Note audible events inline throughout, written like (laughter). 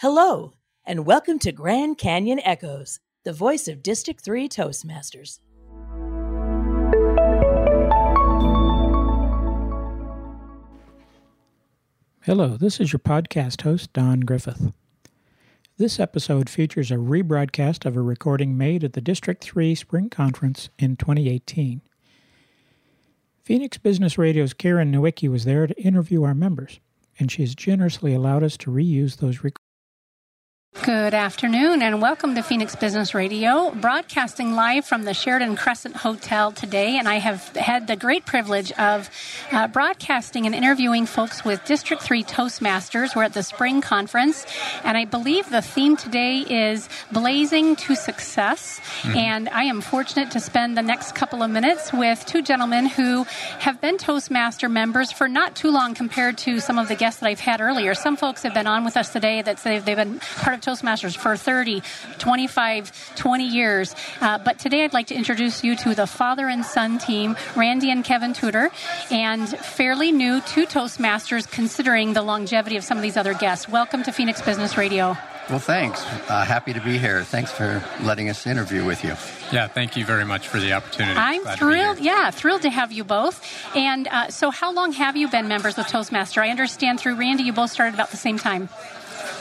Hello, and welcome to Grand Canyon Echoes, the voice of District 3 Toastmasters. Hello, this is your podcast host, Don Griffith. This episode features a rebroadcast of a recording made at the District 3 Spring Conference in 2018. Phoenix Business Radio's Karen Nowicki was there to interview our members, and she has generously allowed us to reuse those recordings. Good afternoon and welcome to Phoenix Business Radio, broadcasting live from the Sheraton Crescent Hotel today. And I have had the great privilege of uh, broadcasting and interviewing folks with District 3 Toastmasters. We're at the spring conference, and I believe the theme today is Blazing to Success. Mm-hmm. And I am fortunate to spend the next couple of minutes with two gentlemen who have been Toastmaster members for not too long compared to some of the guests that I've had earlier. Some folks have been on with us today that say they've been part of of Toastmasters for 30, 25, 20 years. Uh, but today I'd like to introduce you to the father and son team, Randy and Kevin Tudor, and fairly new to Toastmasters considering the longevity of some of these other guests. Welcome to Phoenix Business Radio. Well, thanks. Uh, happy to be here. Thanks for letting us interview with you. Yeah, thank you very much for the opportunity. I'm Glad thrilled. Yeah, thrilled to have you both. And uh, so, how long have you been members with Toastmaster? I understand through Randy, you both started about the same time.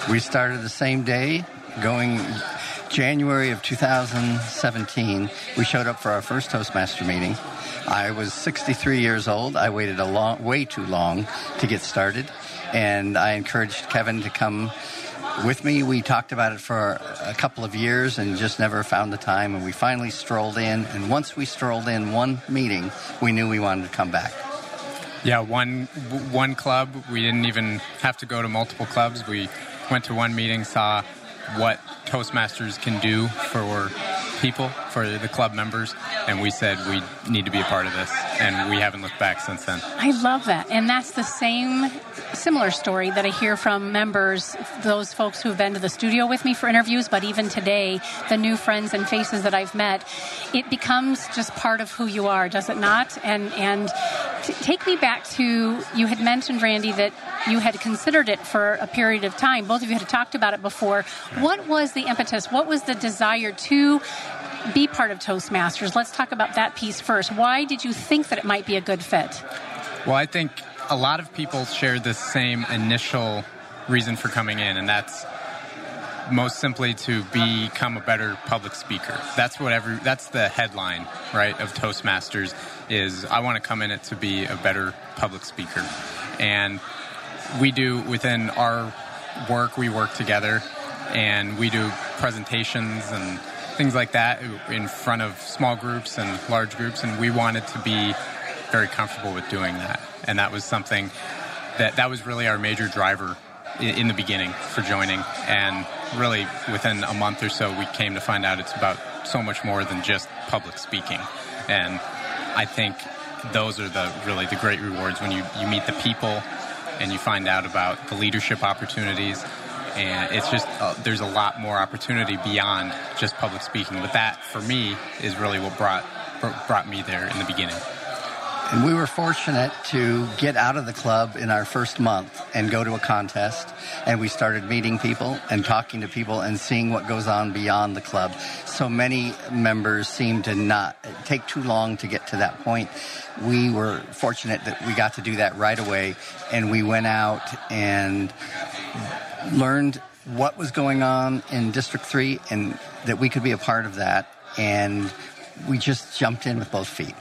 We started the same day, going January of 2017. We showed up for our first Toastmaster meeting. I was 63 years old. I waited a long, way too long to get started, and I encouraged Kevin to come with me. We talked about it for a couple of years and just never found the time. And we finally strolled in. And once we strolled in one meeting, we knew we wanted to come back. Yeah, one one club. We didn't even have to go to multiple clubs. We went to one meeting, saw what Toastmasters can do for people, for the club members, and we said we need to be a part of this, and we haven't looked back since then. I love that, and that's the same similar story that I hear from members, those folks who've been to the studio with me for interviews, but even today, the new friends and faces that I've met, it becomes just part of who you are, does it not? And and t- take me back to you had mentioned Randy that you had considered it for a period of time. Both of you had talked about it before. What was the impetus? What was the desire to be part of Toastmasters? Let's talk about that piece first. Why did you think that it might be a good fit? Well, I think a lot of people share the same initial reason for coming in, and that's most simply to become a better public speaker. That's what every that's the headline, right, of Toastmasters is I want to come in it to be a better public speaker. And we do within our work, we work together and we do presentations and things like that in front of small groups and large groups. And we wanted to be very comfortable with doing that. And that was something that that was really our major driver in, the beginning for joining. And really within a month or so, we came to find out it's about so much more than just public speaking. And I think those are the really the great rewards when you, you meet the people and you find out about the leadership opportunities. And it's just, uh, there's a lot more opportunity beyond just public speaking. But that, for me, is really what brought, brought me there in the beginning. And we were fortunate to get out of the club in our first month and go to a contest. And we started meeting people and talking to people and seeing what goes on beyond the club. So many members seem to not take too long to get to that point. We were fortunate that we got to do that right away. And we went out and learned what was going on in District 3 and that we could be a part of that. And we just jumped in with both feet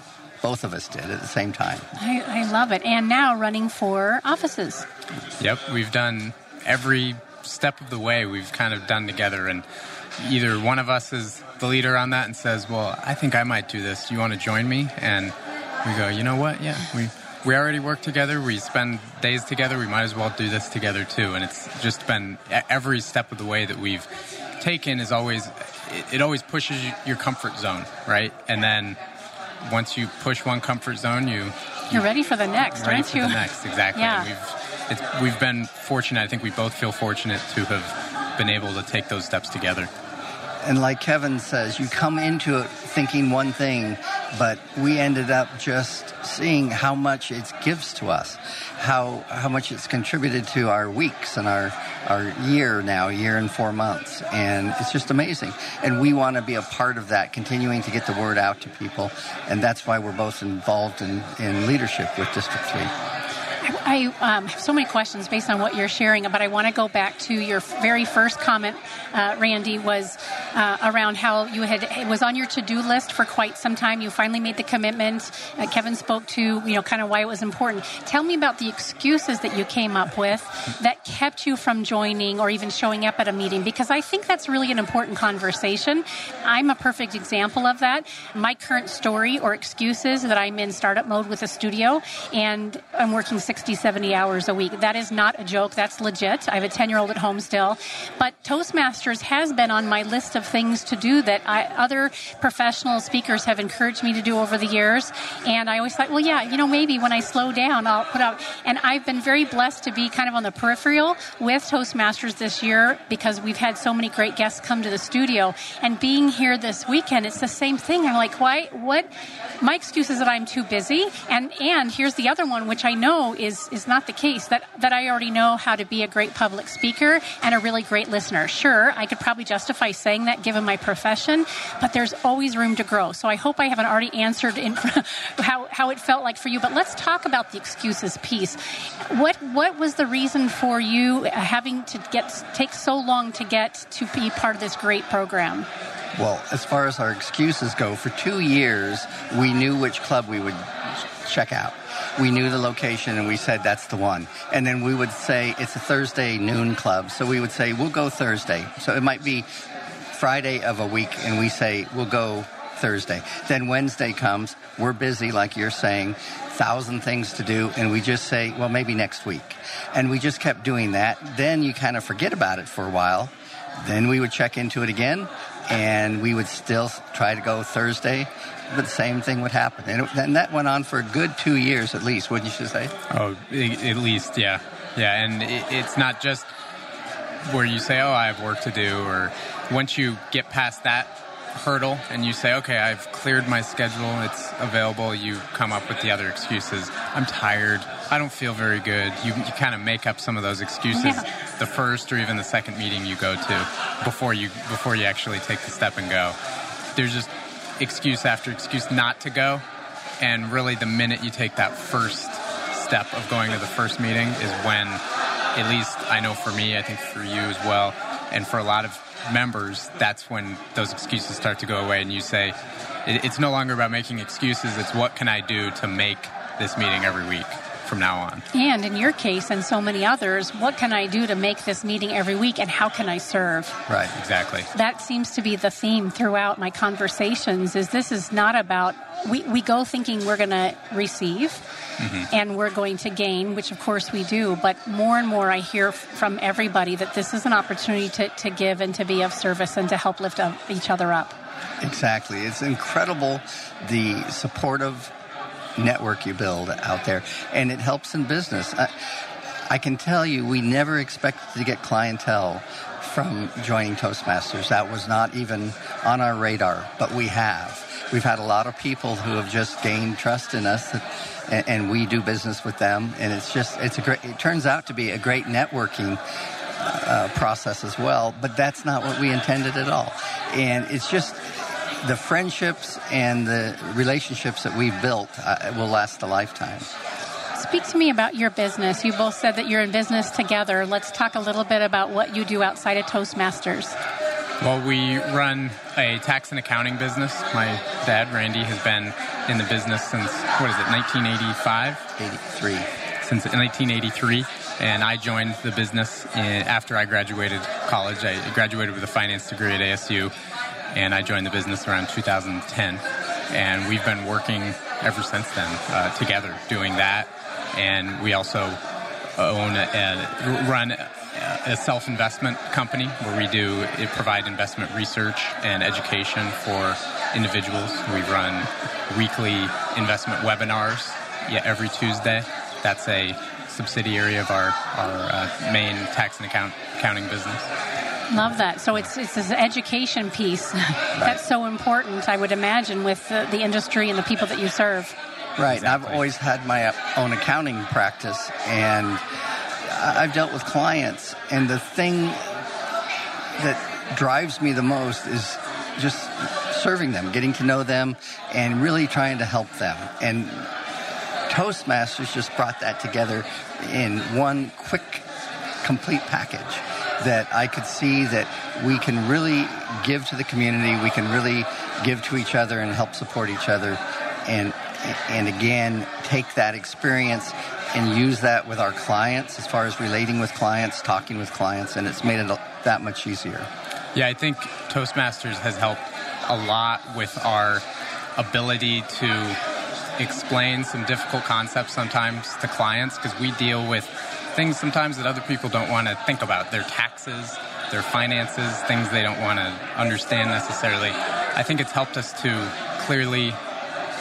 both of us did at the same time. I, I love it. And now running for offices. Yep, we've done every step of the way we've kind of done together and either one of us is the leader on that and says well i think i might do this. Do you want to join me? And we go you know what? Yeah we we already work together. We spend days together. We might as well do this together too. And it's just been every step of the way that we've taken is always it, it always pushes your comfort zone right? And then once you push one comfort zone, you you're ready for the next, ready aren't for you? The next, exactly. Yeah. We've we've been fortunate. I think we both feel fortunate to have been able to take those steps together. And like Kevin says, you come into it thinking one thing, but we ended up just seeing how much it gives to us, how how much it's contributed to our weeks and our our year now, year and four months, and it's just amazing. And we want to be a part of that, continuing to get the word out to people, and that's why we're both involved in, in leadership with District Three. I um, have so many questions based on what you're sharing, but I want to go back to your very first comment, uh, Randy, was uh, around how you had it was on your to-do list for quite some time. You finally made the commitment. Uh, Kevin spoke to you know kind of why it was important. Tell me about the excuses that you came up with that kept you from joining or even showing up at a meeting, because I think that's really an important conversation. I'm a perfect example of that. My current story or excuses that I'm in startup mode with a studio and I'm working six 60, 70 hours a week. That is not a joke. That's legit. I have a 10 year old at home still. But Toastmasters has been on my list of things to do that I, other professional speakers have encouraged me to do over the years. And I always thought, well, yeah, you know, maybe when I slow down, I'll put out. And I've been very blessed to be kind of on the peripheral with Toastmasters this year because we've had so many great guests come to the studio. And being here this weekend, it's the same thing. I'm like, why? What? My excuse is that I'm too busy. And and here's the other one, which I know is is, is not the case. That, that I already know how to be a great public speaker and a really great listener. Sure, I could probably justify saying that given my profession, but there's always room to grow. So I hope I haven't already answered in (laughs) how, how it felt like for you. But let's talk about the excuses piece. What what was the reason for you having to get take so long to get to be part of this great program? Well, as far as our excuses go, for two years we knew which club we would check out we knew the location and we said that's the one. And then we would say it's a Thursday noon club, so we would say we'll go Thursday. So it might be Friday of a week, and we say we'll go Thursday. Then Wednesday comes, we're busy, like you're saying, thousand things to do, and we just say, well, maybe next week. And we just kept doing that. Then you kind of forget about it for a while. Then we would check into it again, and we would still try to go Thursday but the same thing would happen. And, it, and, that went on for a good two years at least, wouldn't you say? Oh, at least, yeah. Yeah, and it, it's not just where you say, oh, I have work to do, or once you get past that hurdle and you say, okay, I've cleared my schedule, it's available, you come up with the other excuses. I'm tired. I don't feel very good. You, you kind of make up some of those excuses yeah. the first or even the second meeting you go to before you before you actually take the step and go. There's just excuse after excuse not to go. And really, the minute you take that first step of going to the first meeting is when, at least I know for me, I think for you as well, and for a lot of members, that's when those excuses start to go away. And you say, it's no longer about making excuses, it's what can I do to make this meeting every week from now on. And in your case and so many others, what can I do to make this meeting every week and how can I serve? Right, exactly. That seems to be the theme throughout my conversations is this is not about we, we go thinking we're going to receive mm-hmm. and we're going to gain, which of course we do, but more and more I hear from everybody that this is an opportunity to, to give and to be of service and to help lift up each other up. Exactly. It's incredible the supportive network you build out there, and it helps in business. I, I can tell you, we never expected to get clientele from joining Toastmasters. That was not even on our radar, but we have. We've had a lot of people who have just gained trust in us, and, and, we do business with them. And it's just, it's a great. It turns out to be a great networking uh, process as well. But that's not what we intended at all. And it's just, the friendships and the relationships that we've built uh, will last a lifetime. Speak to me about your business. You both said that you're in business together. Let's talk a little bit about what you do outside of Toastmasters. Well, we run a tax and accounting business. My dad, Randy, has been in the business since, what is it, 1985? 83. Since 1983 and I joined the business in, after I graduated college. I graduated with a finance degree at ASU, and I joined the business around 2010. And we've been working ever since then uh, together doing that. And we also own and run a self investment company where we do provide investment research and education for individuals. We run weekly investment webinars yeah, every Tuesday. That's a subsidiary of our, our uh, main tax and account, accounting business. Love that. So it's it's this education piece (laughs) that's so important, I would imagine, with the, the industry and the people that you serve. Right. I've always had my own accounting practice, and I've dealt with clients, and the thing that drives me the most is just serving them, getting to know them, and really trying to help them. And Toastmasters just brought that together in one quick, complete package that I could see that we can really give to the community, we can really give to each other and help support each other. And and again, take that experience and use that with our clients as far as relating with clients, talking with clients, and it's made it that much easier. Yeah, I think Toastmasters has helped a lot with our ability to explain some difficult concepts sometimes to clients because we deal with things sometimes that other people don't want to think about their taxes, their finances, things they don't want to understand necessarily. I think it's helped us to clearly,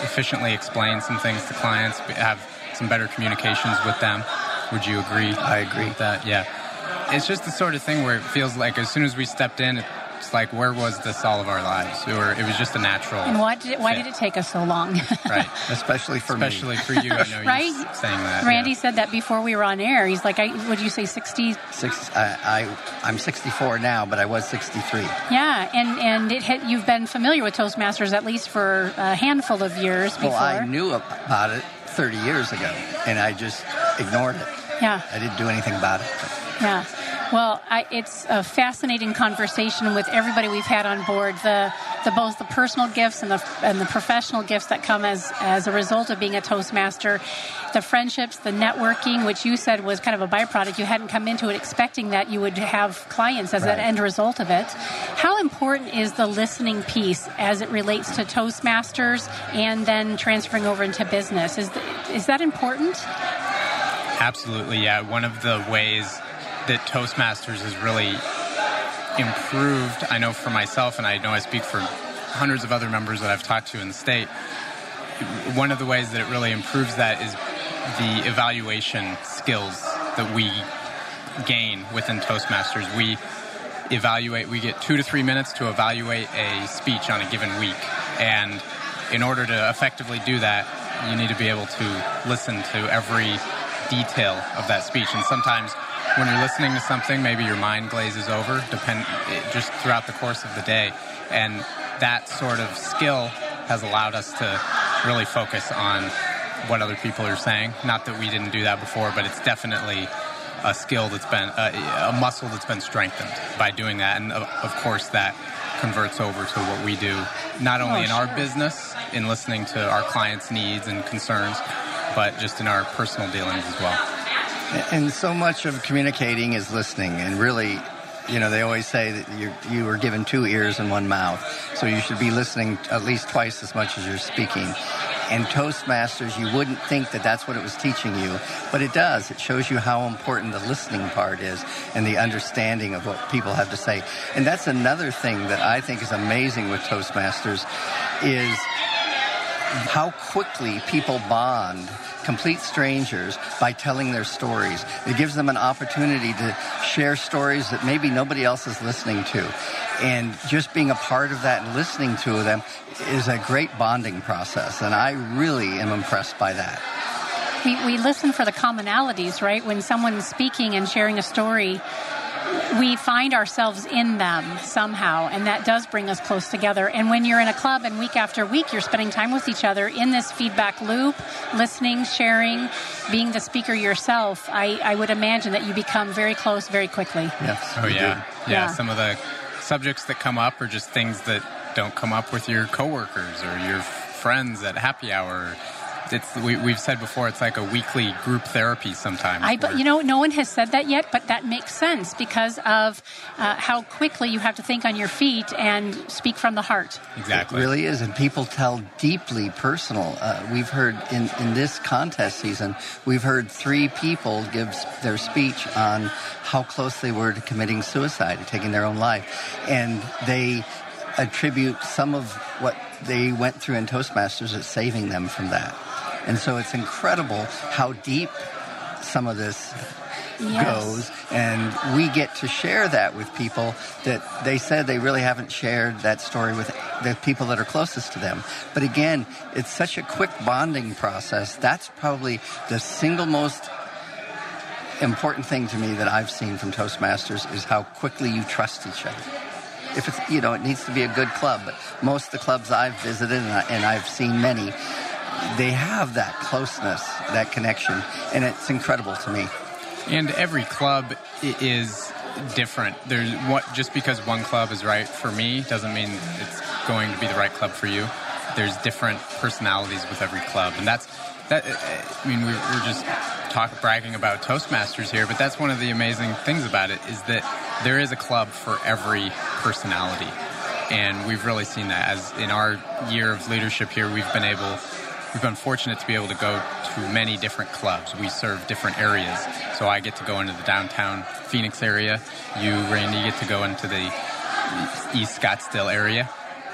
efficiently explain some things to clients, have some better communications with them. Would you agree? I agree with that. Yeah. It's just the sort of thing where it feels like as soon as we stepped in, it's like where was this all of our lives? Or it was just a natural. And why did it, why did it take us so long? right, (laughs) especially for especially me. for you. I know (laughs) right? you saying that. Randy yeah. said that before we were on air. He's like, I, would you say sixty? Six. I, I I'm 64 now, but I was 63. Yeah, and and it had, you've been familiar with Toastmasters at least for a handful of years before. Well, I knew about it 30 years ago, and I just ignored it. Yeah. I didn't do anything about it. Yeah. Well, I, it's a fascinating conversation with everybody we've had on board. The, the both the personal gifts and the and the professional gifts that come as as a result of being a Toastmaster, the friendships, the networking, which you said was kind of a byproduct. You hadn't come into it expecting that you would have clients as right. an end result of it. How important is the listening piece as it relates to Toastmasters and then transferring over into business? Is is that important? Absolutely, yeah. One of the ways that Toastmasters has really improved, I know for myself, and I know I speak for hundreds of other members that I've talked to in the state. One of the ways that it really improves that is the evaluation skills that we gain within Toastmasters. We evaluate, we get two to three minutes to evaluate a speech on a given week. And in order to effectively do that, you need to be able to listen to every detail of that speech. And sometimes when you're listening to something, maybe your mind glazes over, depend just throughout the course of the day, and that sort of skill has allowed us to really focus on what other people are saying. Not that we didn't do that before, but it's definitely a skill that's been a, a muscle that's been strengthened by doing that, and of, of, course that converts over to what we do, not only oh, in sure. our business, in listening to our clients' needs and concerns, but just in our personal dealings as well. And so much of communicating is listening, and really, you know, they always say that you you were given two ears and one mouth, so you should be listening at least twice as much as you're speaking. And Toastmasters, you wouldn't think that that's what it was teaching you, but it does. It shows you how important the listening part is and the understanding of what people have to say. And that's another thing that I think is amazing with Toastmasters is how quickly people bond complete strangers by telling their stories. It gives them an opportunity to share stories that maybe nobody else is listening to. And just being a part of that and listening to them is a great bonding process. And I really am impressed by that. We, we listen for the commonalities, right? When someone's speaking and sharing a story, we find ourselves in them somehow, and that does bring us close together. And when you're in a club and week after week you're spending time with each other in this feedback loop, listening, sharing, being the speaker yourself, I, I would imagine that you become very close very quickly. Yes. Oh, yeah. yeah. Yeah. Some of the subjects that come up are just things that don't come up with your coworkers or your friends at happy hour it's we, have said before it's like a weekly group therapy sometimes. I, but you know, no one has said that yet, but that makes sense because of uh, how quickly you have to think on your feet and speak from the heart. Exactly, it really is, and people tell deeply personal. Uh, we've heard in in this contest season, we've heard three people give their speech on how close they were to committing suicide, to taking their own life, and they attribute some of what they went through in Toastmasters as saving them from that. And so it's incredible how deep some of this Yes. goes, and we get to share that with people that they said they really haven't shared that story with the people that are closest to them. But again, it's such a quick bonding process. That's probably the single most important thing to me that I've seen from Toastmasters is how quickly you trust each other. If it's, you know, it needs to be a good club, but most of the clubs I've visited, and, I, and I've seen many, they have that closeness, that connection, and it's incredible to me. And every club is different. There's what just because one club is right for me doesn't mean it's going to be the right club for you. There's different personalities with every club, and that's that. Uh, I mean, we're, we're just talk bragging about Toastmasters here, but that's one of the amazing things about it is that there is a club for every personality, and we've really seen that as in our year of leadership here, we've been able we've been fortunate to be able to go to many different clubs. We serve different areas. So I get to go into the downtown Phoenix area. You, Randy, get to go into the East Scottsdale area.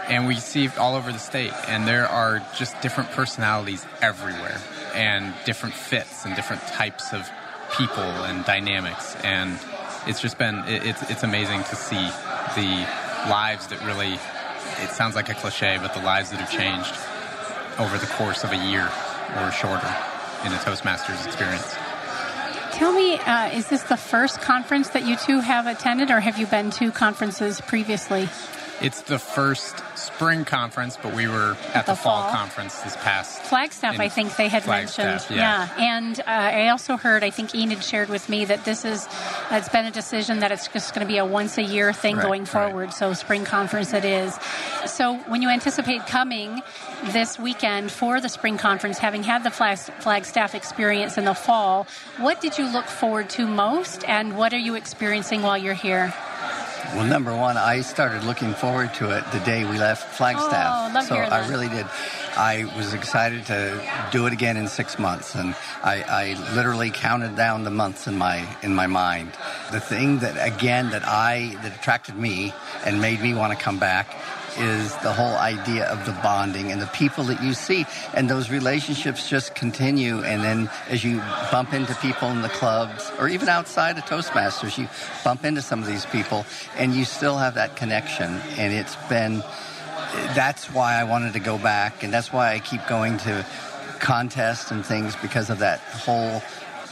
And we see all over the state. And there are just different personalities everywhere and different fits and different types of people and dynamics. And it's just been, it, it's, it's amazing to see the lives that really, it sounds like a cliche, but the lives that have changed over the course of a year or shorter in a Toastmasters experience. Tell me, uh, is this the first conference that you two have attended, or have you been to conferences previously? It's the first spring conference, but we were at the, The fall. fall. conference this past. Flagstaff, I think they had Flagstaff, mentioned. yeah. and uh, I also heard, I think Enid shared with me that this is, it's been a decision that it's just going to be a once a year thing Right, going right. forward. So spring conference it is. So when you anticipate coming this weekend for the spring conference, having had the Flagstaff experience in the fall, what did you look forward to most, and what are you experiencing while you're here? Well, number one, I started looking forward to it the day we left Flagstaff. Oh, so I really did. I was excited to do it again in six months, and I, I literally counted down the months in my in my mind. The thing that again that I that attracted me and made me want to come back is the whole idea of the bonding and the people that you see. And those relationships just continue. And then as you bump into people in the clubs or even outside of toastmasters you bump into some of these people and you still have that connection. And it's been that's why I wanted to go back, and that's why I keep going to contests and things because of that whole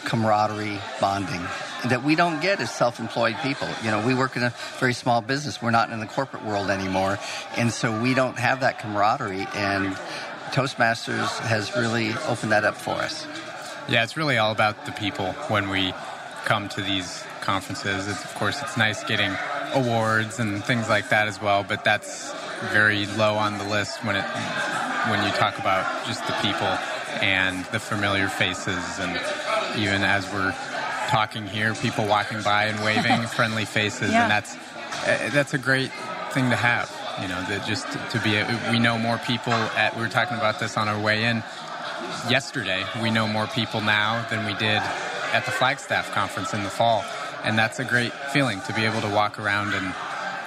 camaraderie bonding that we don't get as self-employed people. You know, we work in a very small business. We're not in the corporate world anymore, and so we don't have that camaraderie. And Toastmasters has really opened that up for us. Yeah, it's really all about the people when we come to these conferences. It's, of course, it's nice getting awards and things like that as well, but that's very low on the list when it when you talk about just the people and the familiar faces and even as we're talking here, people walking by and waving (laughs) friendly faces, Yeah. and that's uh, that's a great thing to have. You know, that just to be. A, we know more people. At we were talking about this on our way in yesterday. We know more people now than we did at the Flagstaff conference in the fall, and that's a great feeling to be able to walk around and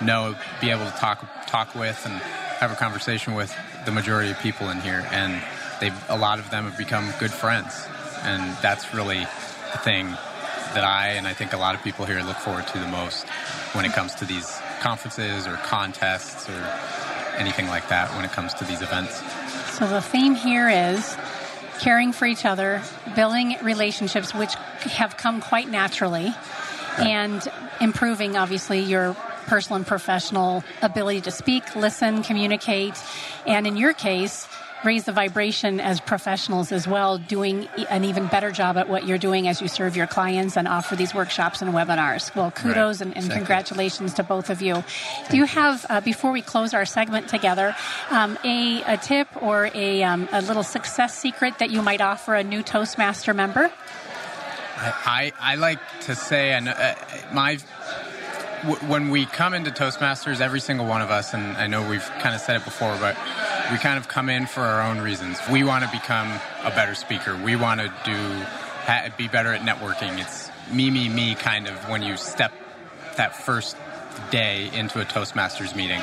know, be able to talk talk with and have a conversation with the majority of people in here, and they've a lot of them have become good friends, and that's really the thing that I and I think a lot of people here look forward to the most when it comes to these conferences or contests or anything like that when it comes to these events. So the theme here is caring for each other, building relationships which have come quite naturally, and improving obviously your personal and professional ability to speak, listen, communicate, and in your case, raise the vibration as professionals as well, doing an even better job at what you're doing as you serve your clients and offer these workshops and webinars. Well, kudos and, and congratulations to both of you. Do you have, uh, before we close our segment together, um, a, a tip or a, um, a little success secret that you might offer a new Toastmaster member? I, I like to say, and uh, my w- when we come into Toastmasters, every single one of us, and I know we've kind of said it before, but we kind of come in for our own reasons. We want to become a better speaker. We want to do be better at networking. It's me, me, me kind of when you step that first day into a Toastmasters meeting.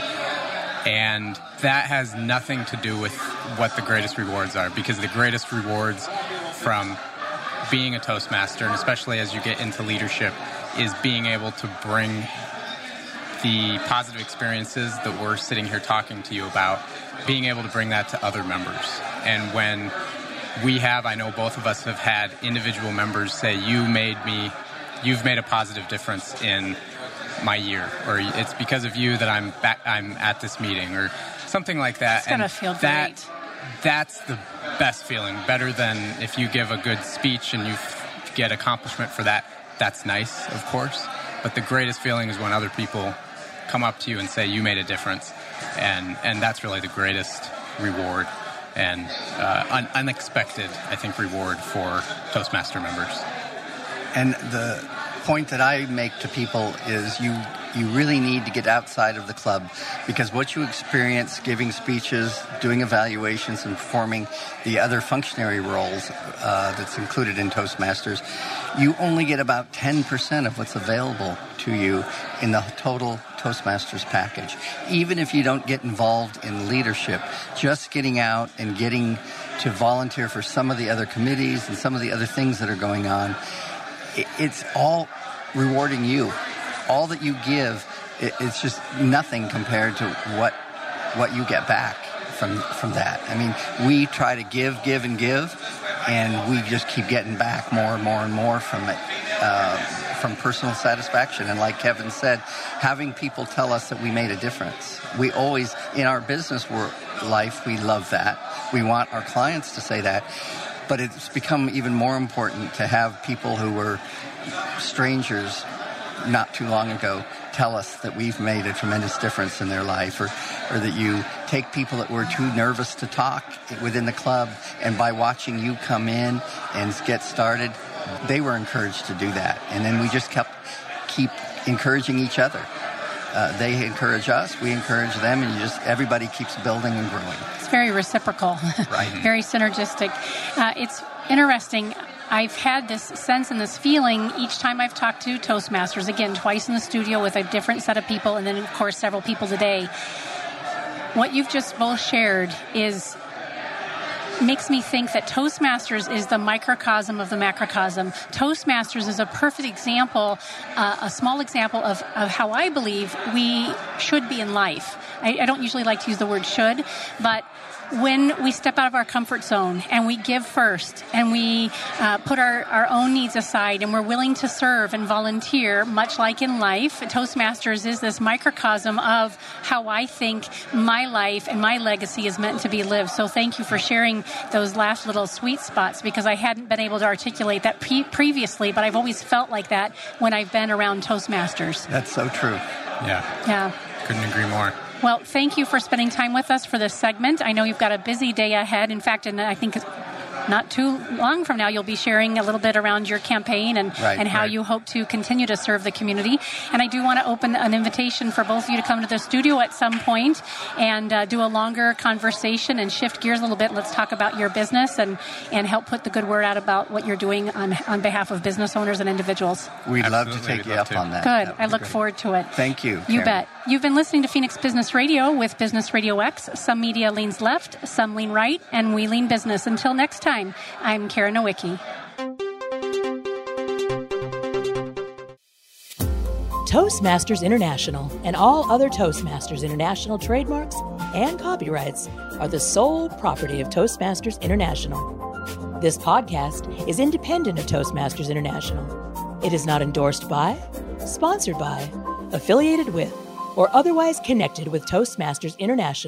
And that has nothing to do with what the greatest rewards are, because the greatest rewards from being a Toastmaster, and especially as you get into leadership, is being able to bring the positive experiences that we're sitting here talking to you about, being able to bring that to other members. And when we have, I know both of us have had individual members say, You made me, you've made a positive difference in my year, or it's because of you that I'm back, I'm at this meeting, or something like that. It's gonna feel that, great. That's the best feeling, better than if you give a good speech and you get accomplishment for that. That's nice, of course, but the greatest feeling is when other people come up to you and say you made a difference, and and that's really the greatest reward and uh, un- unexpected, I think, reward for Toastmaster members. And the point that I make to people is you you really need to get outside of the club because what you experience giving speeches, doing evaluations, and performing the other functionary roles uh, that's included in Toastmasters, you only get about 10% of what's available to you in the total Toastmasters package. Even if you don't get involved in leadership, just getting out and getting to volunteer for some of the other committees and some of the other things that are going on, it's all rewarding you. All that you give, it, it's just nothing compared to what what you get back from from that. I mean, we try to give, give, and give, and we just keep getting back more and more and more from it. Uh, from personal satisfaction, and like Kevin said, having people tell us that we made a difference. We always, in our business work, life, we love that. We want our clients to say that, but it's become even more important to have people who were strangers not too long ago tell us that we've made a tremendous difference in their life or, or that you take people that were too nervous to talk within the club and by watching you come in and get started they were encouraged to do that and then we just kept keep encouraging each other uh, they encourage us we encourage them and you just everybody keeps building and growing It's very reciprocal, (laughs) Right. very synergistic. Uh, it's interesting. I've had this sense and this feeling each time I've talked to Toastmasters, again, twice in the studio with a different set of people, and then, of course, several people today. What you've just both shared is makes me think that Toastmasters is the microcosm of the macrocosm. Toastmasters is a perfect example, uh, a small example of, of how I believe we should be in life. I, I don't usually like to use the word should, but when we step out of our comfort zone and we give first and we uh, put our, our own needs aside and we're willing to serve and volunteer, much like in life, Toastmasters is this microcosm of how I think my life and my legacy is meant to be lived. So thank you for sharing those last little sweet spots because I hadn't been able to articulate that pre- previously, but I've always felt like that when I've been around Toastmasters. that's so true Yeah, Yeah. couldn't agree more. Well, thank you for spending time with us for this segment. I know you've got a busy day ahead. In fact, and I think not too long from now, you'll be sharing a little bit around your campaign and, Right, and how right. you hope to continue to serve the community. And I do want to open an invitation for both of you to come to the studio at some point and uh, do a longer conversation and shift gears a little bit. Let's talk about your business and, and help put the good word out about what you're doing on, on behalf of business owners and individuals. we'd love to take we'd you love up to. on that Good. That I look great. forward to it. thank you You Karen. bet. You've been listening to Phoenix Business Radio with Business Radio X. Some media leans left, some lean right, and we lean business. Until next time, I'm Karen Nowicki. Toastmasters International and all other Toastmasters International trademarks and copyrights are the sole property of Toastmasters International. This podcast is independent of Toastmasters International. It is not endorsed by, sponsored by, affiliated with, or otherwise connected with Toastmasters International.